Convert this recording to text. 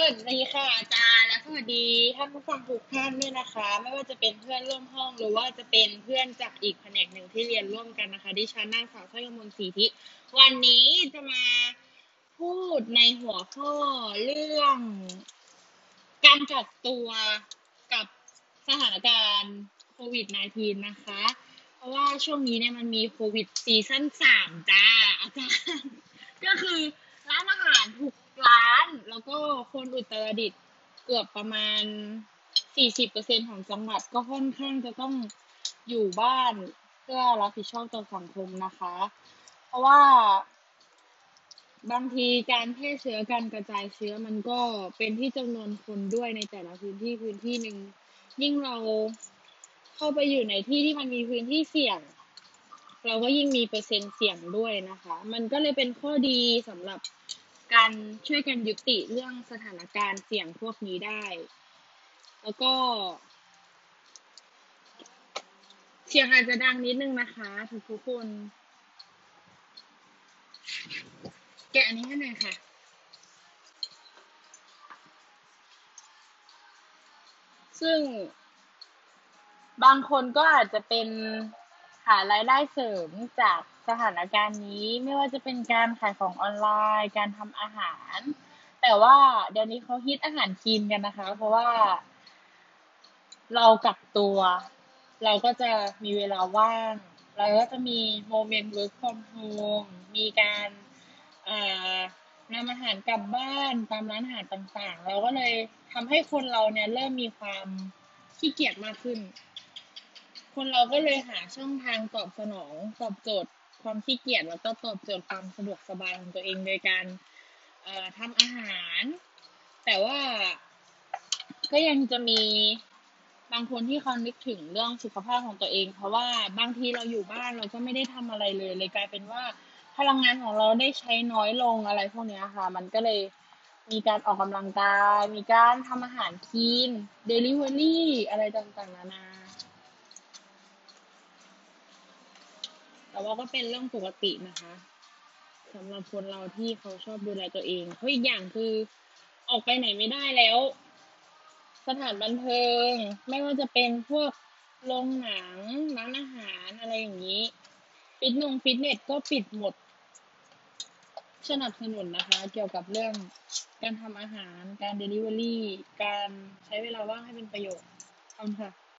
สวัสดีค่ะอาจารย์และสวัสดีท่านผู้ฟังทุกท่านด้วยนะคะ ไม่ว่าจะเป็นเพื่อนร่วมห้องหรือว่าจะเป็นเพื่อนจากอีกแผนกหนึ่งที่เรียนร่วมกันนะคะดิฉันนางสาวสร้อยมลศรีทิวันนี้จะมาพูดในหัวข้อเรื่องการกักตัวกับสถานการณ์โควิด -19 นะคะ เพราะว่าช่วงนี้เนี่ยมันมีโควิดซีซั่นสามจ้าอาจารย์ ก็คือร้านอาหารทุก ร้าน แล้วก็คนอุตรดิตถ์เกือบประมาณ40%ของจังหวัดก็ค่อนข้างจะต้องอยู่บ้านเพื่อรับผิดชอบต่อสังคมนะคะ เพราะว่าบางทีการแพร่เชื้อการกระจายเชื้อมันก็เป็นที่จำนวนคนด้วยในแต่ละพื้นที่พื้นที่หนึ่งยิ่งเราเข้าไปอยู่ในที่ที่มันมีพื้นที่เสี่ยง เราก็ยิ่งมีเปอร์เซ็นต์เสี่ยงด้วยนะคะ มันก็เลยเป็นข้อดีสำหรับ การช่วยกันยุติเรื่องสถานการณ์เสี่ยงพวกนี้ได้ แล้วก็ เสียงอาจจะดังนิดนึงนะคะทุกทุกคน แกะอันนี้ให้หน่อยค่ะซึ่งบางคนก็อาจจะเป็น หารายได้เสริมจากสถานการณ์นี้ไม่ว่าจะเป็นการขายของออนไลน์ การทำอาหาร แต่ว่าเดี๋ยวนี้เขาฮิตอาหารคีนกันนะคะ เพราะว่า เรากักตัว เราก็จะมีเวลาว่าง เราก็จะมีโมเมนต์ work from home มีการนำอาหารกลับบ้านตามร้านอาหารต่างๆ เราก็เลยทำให้คนเราเนี่ยเริ่มมีความขี้เกียจมากขึ้น คนเราก็เลยหาช่องทางตอบสนองตอบโจทย์ความขี้เกียจแล้วก็ตอบโจทย์ความสะดวกสบายของตัวเองโดยการเอ่อทำอาหาร แต่ว่าก็ยังจะมีบางคนที่เขานึกถึงเรื่องสุขภาพของตัวเอง เพราะว่าบางทีเราอยู่บ้านเราก็ไม่ได้ทำอะไรเลยเลยกลายเป็นว่าพลังงานของเราได้ใช้น้อยลงอะไรพวกนี้ค่ะ มันก็เลยมีการออกกำลังกาย มีการทำอาหารคีนเดลิเวอรี่อะไรต่างๆนานา แต่ว่าก็เป็นเรื่องปกตินะคะสำหรับคนเราที่เขาชอบดูแลตัวเองเพราะอีกอย่างคือออกไปไหนไม่ได้แล้ว สถานบันเทิง ไม่ว่าจะเป็นพวกโรงหนังร้านอาหารอะไรอย่างนี้ฟิตนงฟิตเนสก็ปิดหมด สนับสนุนนะคะ เกี่ยวกับเรื่องการทำอาหาร การเดลิเวอรี่ การใช้เวลาว่างให้เป็นประโยชน์ขอบคุณค่ะ